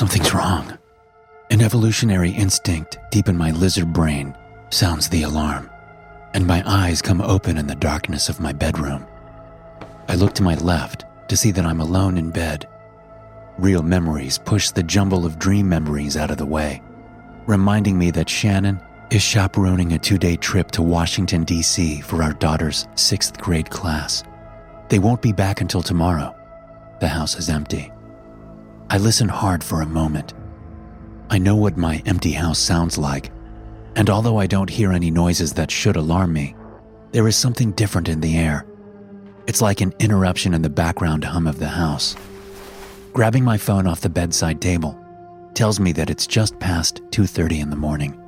Something's wrong. An evolutionary instinct deep in my lizard brain sounds the alarm, and my eyes come open in the darkness of my bedroom. I look to my left to see that I'm alone in bed. Real memories push the jumble of dream memories out of the way, reminding me that Shannon is chaperoning a two day trip to Washington, D.C. for our daughter's sixth grade class. They won't be back until tomorrow. The house is empty. I listen hard for a moment. I know what my empty house sounds like, and although I don't hear any noises that should alarm me, there is something different in the air. It's like an interruption in the background hum of the house. Grabbing my phone off the bedside table tells me that it's just past 2:30 in the morning.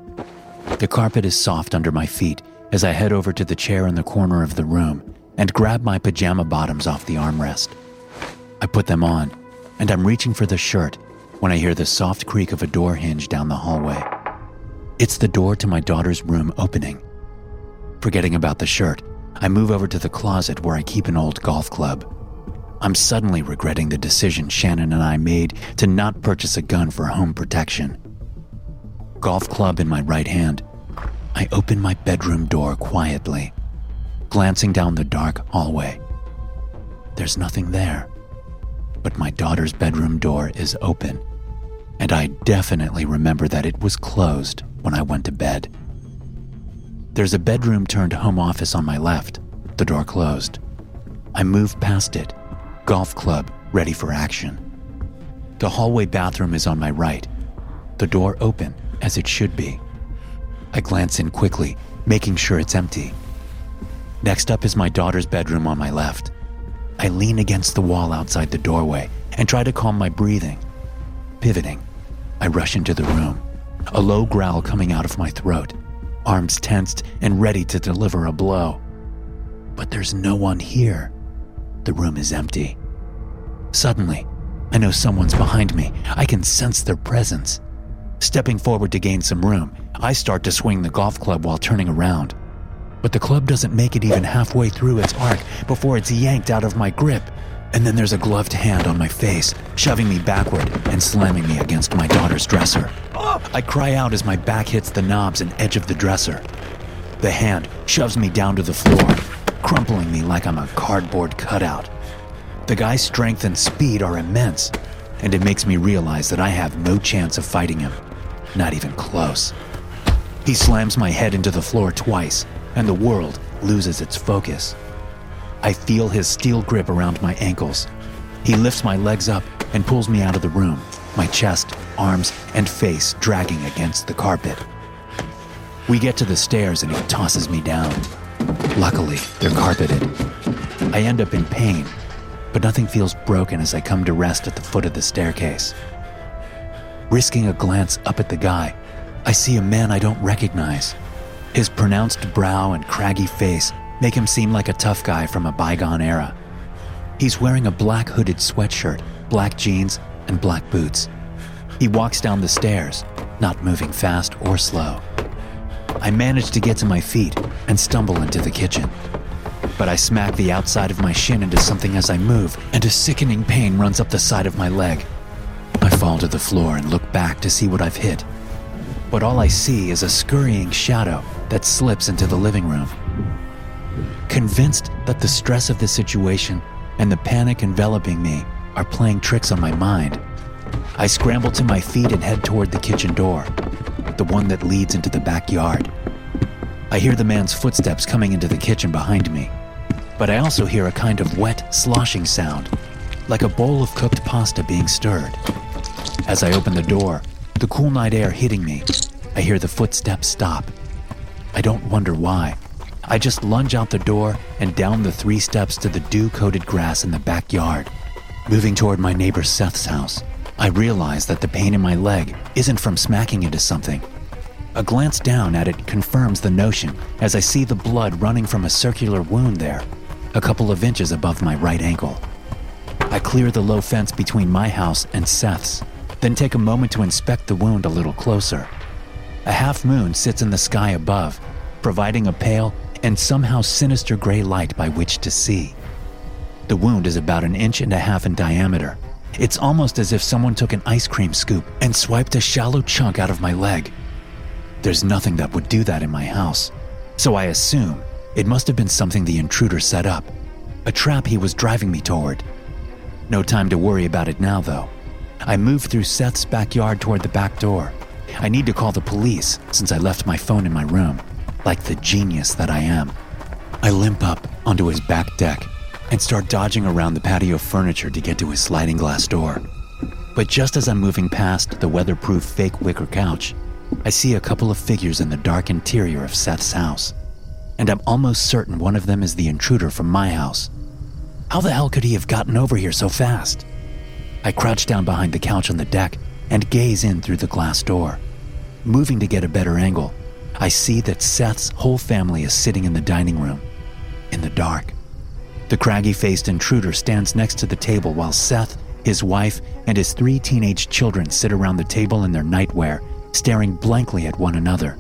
The carpet is soft under my feet as I head over to the chair in the corner of the room and grab my pajama bottoms off the armrest. I put them on, and I'm reaching for the shirt when I hear the soft creak of a door hinge down the hallway. It's the door to my daughter's room opening. Forgetting about the shirt, I move over to the closet where I keep an old golf club. I'm suddenly regretting the decision Shannon and I made to not purchase a gun for home protection golf club in my right hand, I open my bedroom door quietly, glancing down the dark hallway. There's nothing there, but my daughter's bedroom door is open, and I definitely remember that it was closed when I went to bed. There's a bedroom turned home office on my left, the door closed. I move past it, golf club ready for action. The hallway bathroom is on my right, the door open as it should be. I glance in quickly, making sure it's empty. Next up is my daughter's bedroom on my left. I lean against the wall outside the doorway and try to calm my breathing. Pivoting, I rush into the room, a low growl coming out of my throat, arms tensed and ready to deliver a blow. But there's no one here. The room is empty. Suddenly, I know someone's behind me. I can sense their presence. Stepping forward to gain some room, I start to swing the golf club while turning around. But the club doesn't make it even halfway through its arc before it's yanked out of my grip. And then there's a gloved hand on my face, shoving me backward and slamming me against my daughter's dresser. I cry out as my back hits the knobs and edge of the dresser. The hand shoves me down to the floor, crumpling me like I'm a cardboard cutout. The guy's strength and speed are immense, and it makes me realize that I have no chance of fighting him. Not even close. He slams my head into the floor twice, and the world loses its focus. I feel his steel grip around my ankles. He lifts my legs up and pulls me out of the room, my chest, arms, and face dragging against the carpet. We get to the stairs and he tosses me down. Luckily, they're carpeted. I end up in pain, but nothing feels broken as I come to rest at the foot of the staircase. Risking a glance up at the guy, I see a man I don't recognize. His pronounced brow and craggy face make him seem like a tough guy from a bygone era. He's wearing a black hooded sweatshirt, black jeans, and black boots. He walks down the stairs, not moving fast or slow. I manage to get to my feet and stumble into the kitchen. But I smack the outside of my shin into something as I move, and a sickening pain runs up the side of my leg. I fall to the floor and look back to see what I've hit. But all I see is a scurrying shadow that slips into the living room. Convinced that the stress of the situation and the panic enveloping me are playing tricks on my mind, I scramble to my feet and head toward the kitchen door, the one that leads into the backyard. I hear the man's footsteps coming into the kitchen behind me, but I also hear a kind of wet, sloshing sound, like a bowl of cooked pasta being stirred. As I open the door, the cool night air hitting me, I hear the footsteps stop. I don't wonder why. I just lunge out the door and down the three steps to the dew coated grass in the backyard. Moving toward my neighbor Seth's house, I realize that the pain in my leg isn't from smacking into something. A glance down at it confirms the notion as I see the blood running from a circular wound there, a couple of inches above my right ankle. I clear the low fence between my house and Seth's then take a moment to inspect the wound a little closer. A half moon sits in the sky above, providing a pale and somehow sinister gray light by which to see. The wound is about an inch and a half in diameter, It's almost as if someone took an ice cream scoop and swiped a shallow chunk out of my leg. There's nothing that would do that in my house, so I assume it must have been something the intruder set up, a trap he was driving me toward. No time to worry about it now, though. I move through Seth's backyard toward the back door. I need to call the police since I left my phone in my room, like the genius that I am. I limp up onto his back deck and start dodging around the patio furniture to get to his sliding glass door. But just as I'm moving past the weatherproof fake wicker couch, I see a couple of figures in the dark interior of Seth's house. And I'm almost certain one of them is the intruder from my house. How the hell could he have gotten over here so fast? I crouch down behind the couch on the deck and gaze in through the glass door. Moving to get a better angle, I see that Seth's whole family is sitting in the dining room, in the dark. The craggy faced intruder stands next to the table while Seth, his wife, and his three teenage children sit around the table in their nightwear, staring blankly at one another.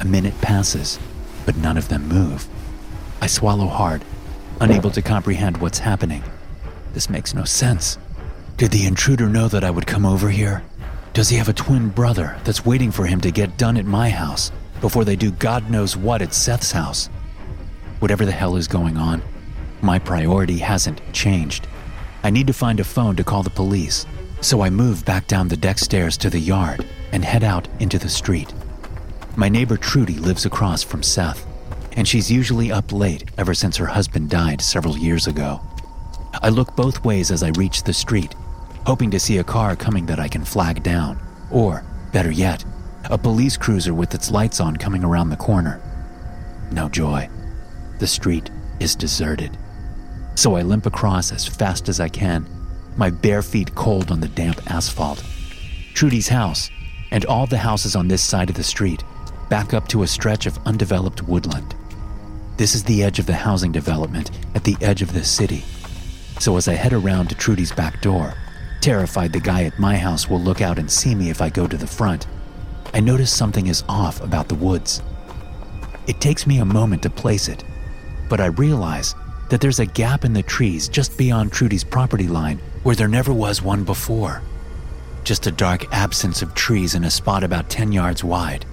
A minute passes, but none of them move. I swallow hard, unable to comprehend what's happening. This makes no sense. Did the intruder know that I would come over here? Does he have a twin brother that's waiting for him to get done at my house before they do God knows what at Seth's house? Whatever the hell is going on, my priority hasn't changed. I need to find a phone to call the police, so I move back down the deck stairs to the yard and head out into the street. My neighbor Trudy lives across from Seth, and she's usually up late ever since her husband died several years ago. I look both ways as I reach the street, hoping to see a car coming that I can flag down, or, better yet, a police cruiser with its lights on coming around the corner. No joy. The street is deserted. So I limp across as fast as I can, my bare feet cold on the damp asphalt. Trudy's house, and all the houses on this side of the street, back up to a stretch of undeveloped woodland. This is the edge of the housing development at the edge of the city. So as I head around to Trudy's back door, terrified the guy at my house will look out and see me if I go to the front, I notice something is off about the woods. It takes me a moment to place it, but I realize that there's a gap in the trees just beyond Trudy's property line where there never was one before. Just a dark absence of trees in a spot about 10 yards wide.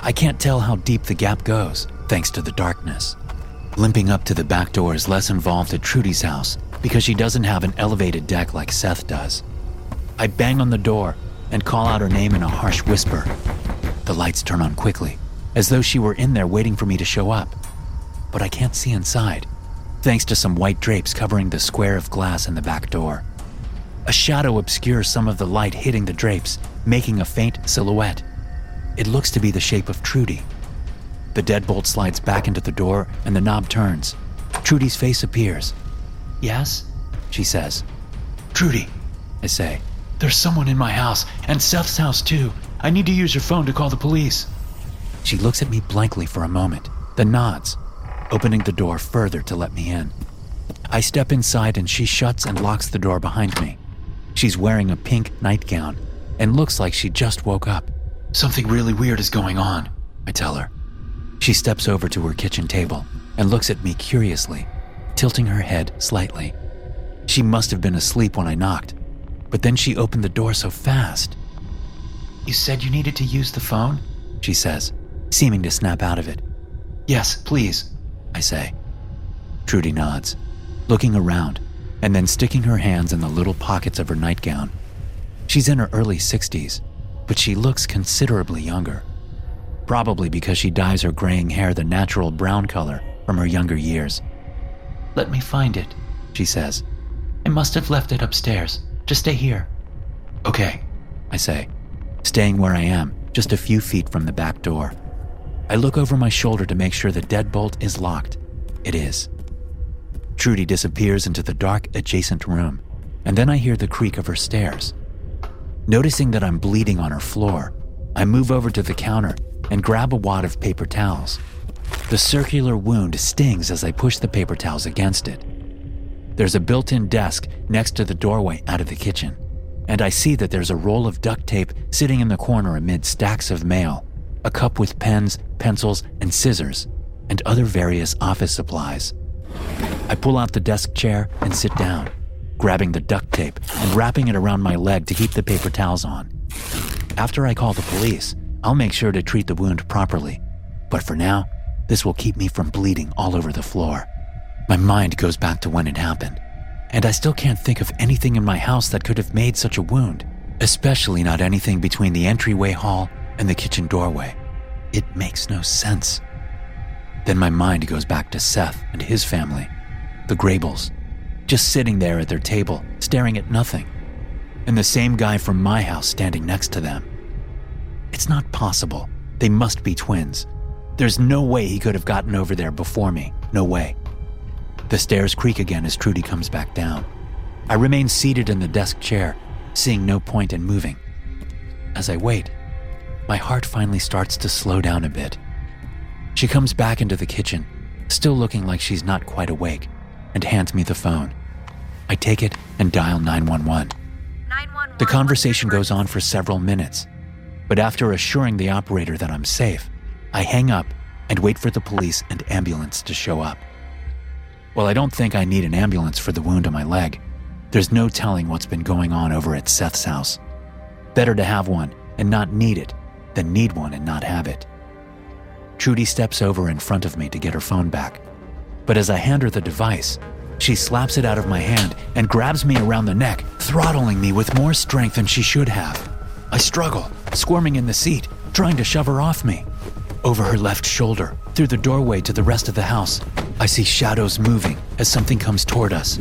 I can't tell how deep the gap goes, thanks to the darkness. Limping up to the back door is less involved at Trudy's house because she doesn't have an elevated deck like Seth does. I bang on the door and call out her name in a harsh whisper. The lights turn on quickly, as though she were in there waiting for me to show up. But I can't see inside thanks to some white drapes covering the square of glass in the back door. A shadow obscures some of the light hitting the drapes, making a faint silhouette. It looks to be the shape of Trudy. The deadbolt slides back into the door and the knob turns. Trudy's face appears. Yes? She says. Trudy, I say. There's someone in my house, and Seth's house too. I need to use your phone to call the police. She looks at me blankly for a moment, then nods opening the door further to let me in. I step inside and she shuts and locks the door behind me. She's wearing a pink nightgown and looks like she just woke up. Something really weird is going on, I tell her. She steps over to her kitchen table and looks at me curiously, tilting her head slightly. She must have been asleep when I knocked, but then she opened the door so fast. You said you needed to use the phone? She says, seeming to snap out of it. Yes, please, I say. Trudy nods, looking around, and then sticking her hands in the little pockets of her nightgown. She's in her early 60s, but she looks considerably younger. Probably because she dyes her graying hair the natural brown color from her younger years. Let me find it, she says. I must have left it upstairs. Just stay here. Okay, I say, staying where I am, just a few feet from the back door. I look over my shoulder to make sure the deadbolt is locked. It is. Trudy disappears into the dark adjacent room, and then I hear the creak of her stairs. Noticing that I'm bleeding on her floor, I move over to the counter and grab a wad of paper towels. The circular wound stings as I push the paper towels against it. There's a built in desk next to the doorway out of the kitchen, and I see that there's a roll of duct tape sitting in the corner amid stacks of mail a cup with pens, pencils, and scissors, and other various office supplies. I pull out the desk chair and sit down. grabbing the duct tape and wrapping it around my leg to keep the paper towels on. After I call the police, I'll make sure to treat the wound properly. But for now, this will keep me from bleeding all over the floor. My mind goes back to when it happened, and I still can't think of anything in my house that could have made such a wound, especially not anything between the entryway hall and the kitchen doorway. It makes no sense. Then my mind goes back to Seth and his family, the Graybles, just sitting there at their table, staring at nothing, and the same guy from my house standing next to them. It's not possible. They must be twins. There's no way he could have gotten over there before me. No way. The stairs creak again as Trudy comes back down. I remain seated in the desk chair, seeing no point in moving. As I wait, my heart finally starts to slow down a bit. She comes back into the kitchen, still looking like she's not quite awake, and hands me the phone. I take it and dial 911. 911 the conversation goes on for several minutes, but after assuring the operator that I'm safe, I hang up and wait for the police and ambulance to show up. Well, I don't think I need an ambulance for the wound on my leg. There's no telling what's been going on over at Seth's house. Better to have one and not need it than need one and not have it. Trudy steps over in front of me to get her phone back. But as I hand her the device, she slaps it out of my hand and grabs me around the neck, throttling me with more strength than she should have. I struggle, squirming in the seat, trying to shove her off me. Over her left shoulder, through the doorway to the rest of the house, I see shadows moving as something comes toward us.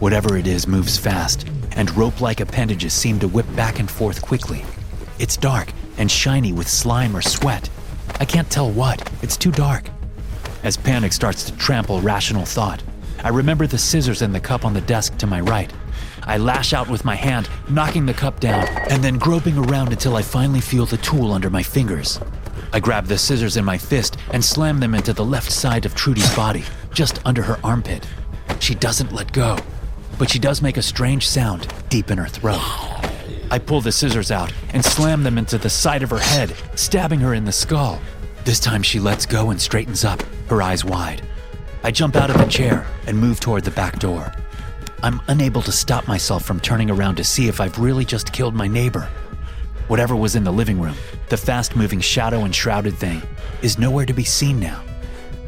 Whatever it is moves fast, and rope like appendages seem to whip back and forth quickly. It's dark and shiny with slime or sweat. I can't tell what, it's too dark. As panic starts to trample rational thought, I remember the scissors and the cup on the desk to my right. I lash out with my hand, knocking the cup down, and then groping around until I finally feel the tool under my fingers. I grab the scissors in my fist and slam them into the left side of Trudy's body, just under her armpit. She doesn't let go, but she does make a strange sound deep in her throat. I pull the scissors out and slam them into the side of her head, stabbing her in the skull. This time she lets go and straightens up, her eyes wide. I jump out of the chair and move toward the back door. I'm unable to stop myself from turning around to see if I've really just killed my neighbor. Whatever was in the living room, the fast moving shadow and shrouded thing, is nowhere to be seen now,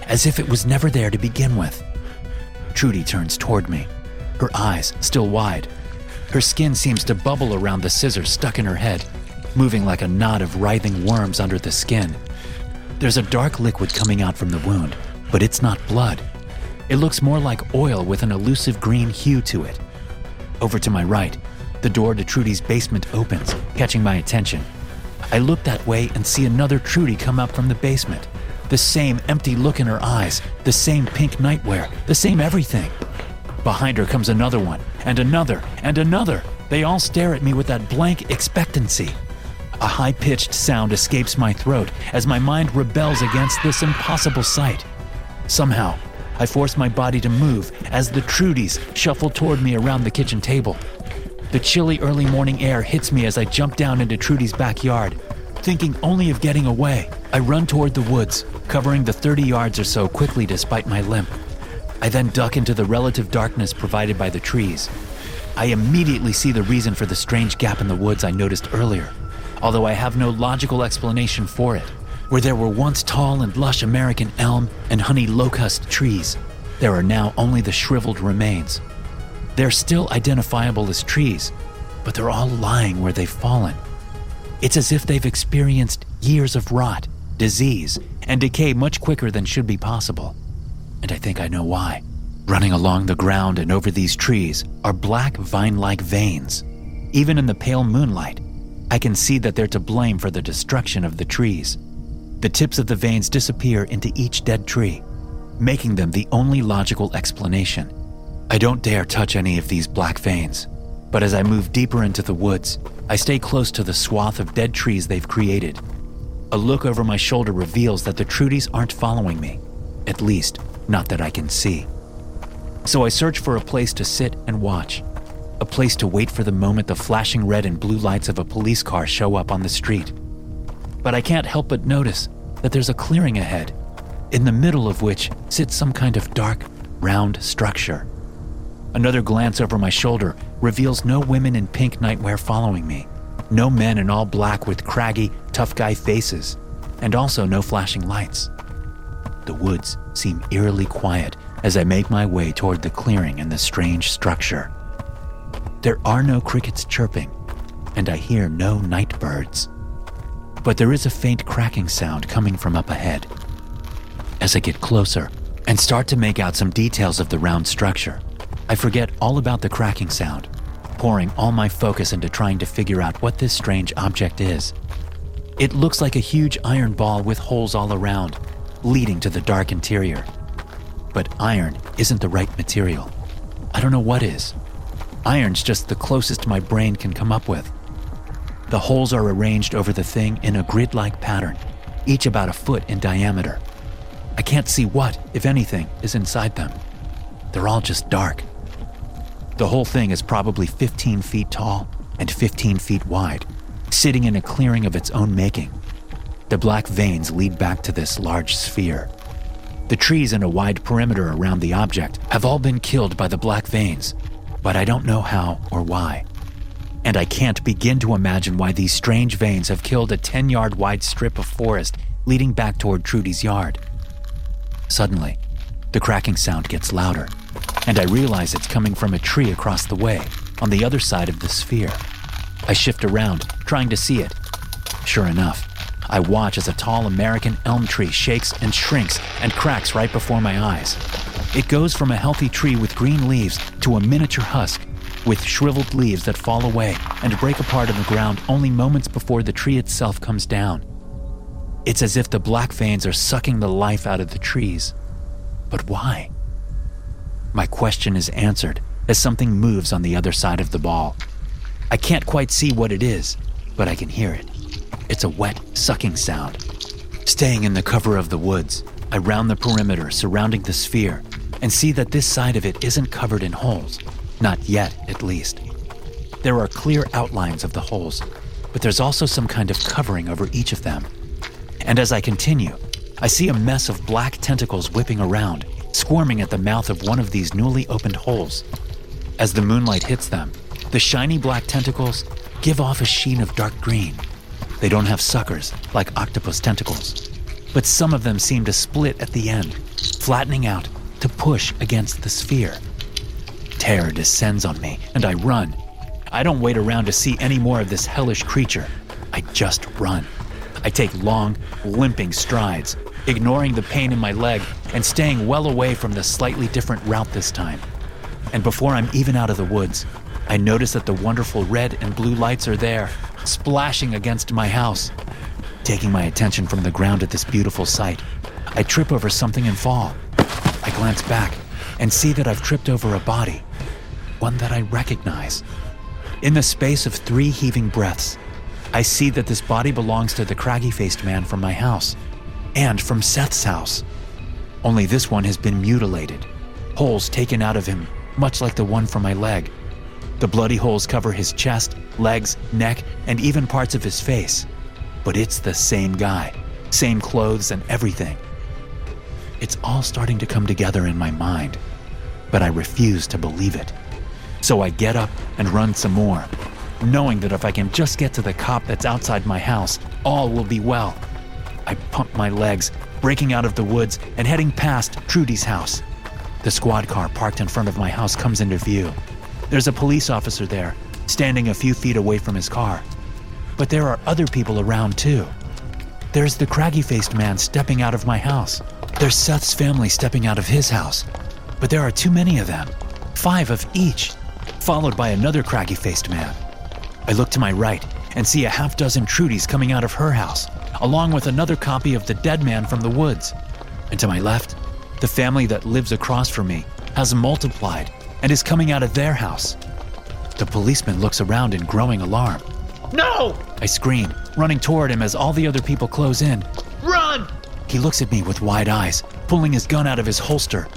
as if it was never there to begin with. Trudy turns toward me, her eyes still wide, her skin seems to bubble around the scissors stuck in her head, moving like a knot of writhing worms under the skin. There's a dark liquid coming out from the wound, but it's not blood. It looks more like oil with an elusive green hue to it. Over to my right, the door to Trudy's basement opens, catching my attention. I look that way and see another Trudy come up from the basement. The same empty look in her eyes, the same pink nightwear, the same everything. Behind her comes another one, and another, and another. They all stare at me with that blank expectancy. A high pitched sound escapes my throat as my mind rebels against this impossible sight. Somehow, I force my body to move as the Trudys shuffle toward me around the kitchen table. The chilly early morning air hits me as I jump down into Trudy's backyard. Thinking only of getting away, I run toward the woods, covering the 30 yards or so quickly despite my limp. I then duck into the relative darkness provided by the trees. I immediately see the reason for the strange gap in the woods I noticed earlier, although I have no logical explanation for it. Where there were once tall and lush American elm and honey locust trees, there are now only the shriveled remains. They're still identifiable as trees, but they're all lying where they've fallen. It's as if they've experienced years of rot, disease, and decay much quicker than should be possible and I think I know why. Running along the ground and over these trees are black vine like veins. Even in the pale moonlight, I can see that they're to blame for the destruction of the trees. The tips of the veins disappear into each dead tree, making them the only logical explanation. I don't dare touch any of these black veins, but as I move deeper into the woods, I stay close to the swath of dead trees they've created. A look over my shoulder reveals that the Trudys aren't following me, at least not that I can see. So I search for a place to sit and watch, a place to wait for the moment the flashing red and blue lights of a police car show up on the street. But I can't help but notice that there's a clearing ahead, in the middle of which sits some kind of dark, round structure. Another glance over my shoulder reveals no women in pink nightwear following me, no men in all black with craggy, tough guy faces, and also no flashing lights. The woods seem eerily quiet as I make my way toward the clearing and the strange structure. There are no crickets chirping, and I hear no night birds. But there is a faint cracking sound coming from up ahead. As I get closer and start to make out some details of the round structure, I forget all about the cracking sound, pouring all my focus into trying to figure out what this strange object is. It looks like a huge iron ball with holes all around, leading to the dark interior. But iron isn't the right material. I don't know what is. Iron's just the closest my brain can come up with. The holes are arranged over the thing in a grid like pattern, each about a foot in diameter. I can't see what, if anything, is inside them. They're all just dark. The whole thing is probably 15 feet tall and 15 feet wide, sitting in a clearing of its own making. The black veins lead back to this large sphere. The trees in a wide perimeter around the object have all been killed by the black veins, but I don't know how or why. And I can't begin to imagine why these strange veins have killed a 10 yard wide strip of forest leading back toward Trudy's yard. Suddenly, the cracking sound gets louder, and I realize it's coming from a tree across the way, on the other side of the sphere. I shift around, trying to see it. Sure enough, I watch as a tall American elm tree shakes and shrinks and cracks right before my eyes. It goes from a healthy tree with green leaves to a miniature husk with shriveled leaves that fall away and break apart in the ground only moments before the tree itself comes down. It's as if the black veins are sucking the life out of the trees. But why? My question is answered as something moves on the other side of the ball. I can't quite see what it is, but I can hear it. It's a wet, sucking sound. Staying in the cover of the woods, I round the perimeter surrounding the sphere and see that this side of it isn't covered in holes. Not yet, at least. There are clear outlines of the holes, but there's also some kind of covering over each of them. And as I continue, I see a mess of black tentacles whipping around, squirming at the mouth of one of these newly opened holes. As the moonlight hits them, the shiny black tentacles give off a sheen of dark green. They don't have suckers like octopus tentacles, but some of them seem to split at the end, flattening out to push against the sphere. Terror descends on me, and I run. I don't wait around to see any more of this hellish creature. I just run. I take long, limping strides, ignoring the pain in my leg and staying well away from the slightly different route this time. And before I'm even out of the woods, I notice that the wonderful red and blue lights are there, splashing against my house. Taking my attention from the ground at this beautiful sight, I trip over something and fall. I glance back and see that I've tripped over a body, one that I recognize. In the space of three heaving breaths, I see that this body belongs to the craggy faced man from my house and from Seth's house. Only this one has been mutilated, holes taken out of him, much like the one from my leg. The bloody holes cover his chest, legs, neck, and even parts of his face. But it's the same guy, same clothes and everything. It's all starting to come together in my mind, but I refuse to believe it. So I get up and run some more, knowing that if I can just get to the cop that's outside my house, all will be well. I pump my legs, breaking out of the woods and heading past Trudy's house. The squad car parked in front of my house comes into view. There's a police officer there, standing a few feet away from his car. But there are other people around too. There's the craggy faced man stepping out of my house. There's Seth's family stepping out of his house. But there are too many of them, five of each, followed by another craggy faced man. I look to my right and see a half dozen Trudys coming out of her house, along with another copy of the dead man from the woods. And to my left, the family that lives across from me has multiplied and is coming out of their house. The policeman looks around in growing alarm. No! I scream, running toward him as all the other people close in. Run! He looks at me with wide eyes, pulling his gun out of his holster.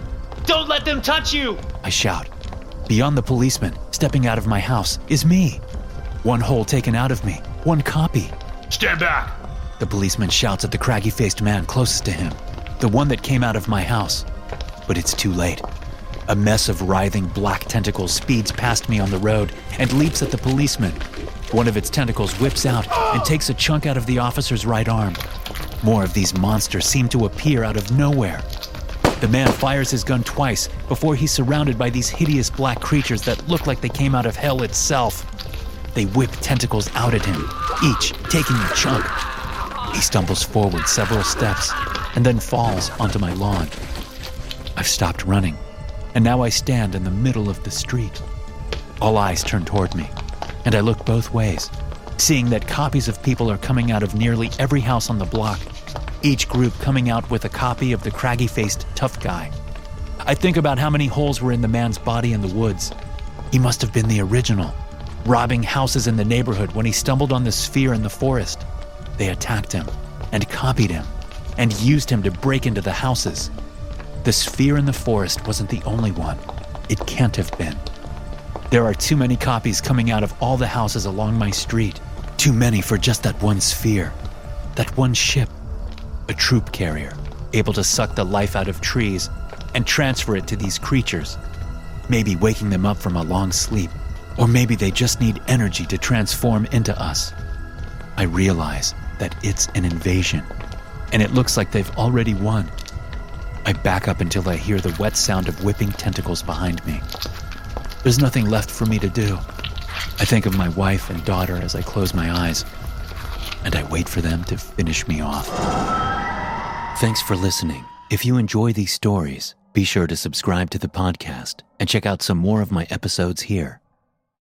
Don't let them touch you! I shout. Beyond the policeman, stepping out of my house, is me. One hole taken out of me, one copy. Stand back! The policeman shouts at the craggy faced man closest to him, the one that came out of my house. But it's too late. A mess of writhing black tentacles speeds past me on the road and leaps at the policeman. One of its tentacles whips out and takes a chunk out of the officer's right arm. More of these monsters seem to appear out of nowhere. The man fires his gun twice before he's surrounded by these hideous black creatures that look like they came out of hell itself. They whip tentacles out at him, each taking a chunk. He stumbles forward several steps and then falls onto my lawn. I've stopped running, and now I stand in the middle of the street. All eyes turn toward me, and I look both ways, seeing that copies of people are coming out of nearly every house on the block, each group coming out with a copy of the craggy faced tough guy. I think about how many holes were in the man's body in the woods. He must have been the original, robbing houses in the neighborhood when he stumbled on the sphere in the forest. They attacked him and copied him and used him to break into the houses. The sphere in the forest wasn't the only one. It can't have been. There are too many copies coming out of all the houses along my street. Too many for just that one sphere. That one ship. A troop carrier, able to suck the life out of trees and transfer it to these creatures. Maybe waking them up from a long sleep. Or maybe they just need energy to transform into us. I realize that it's an invasion, and it looks like they've already won. I back up until I hear the wet sound of whipping tentacles behind me. There's nothing left for me to do. I think of my wife and daughter as I close my eyes, and I wait for them to finish me off. Thanks for listening. If you enjoy these stories, be sure to subscribe to the podcast and check out some more of my episodes here.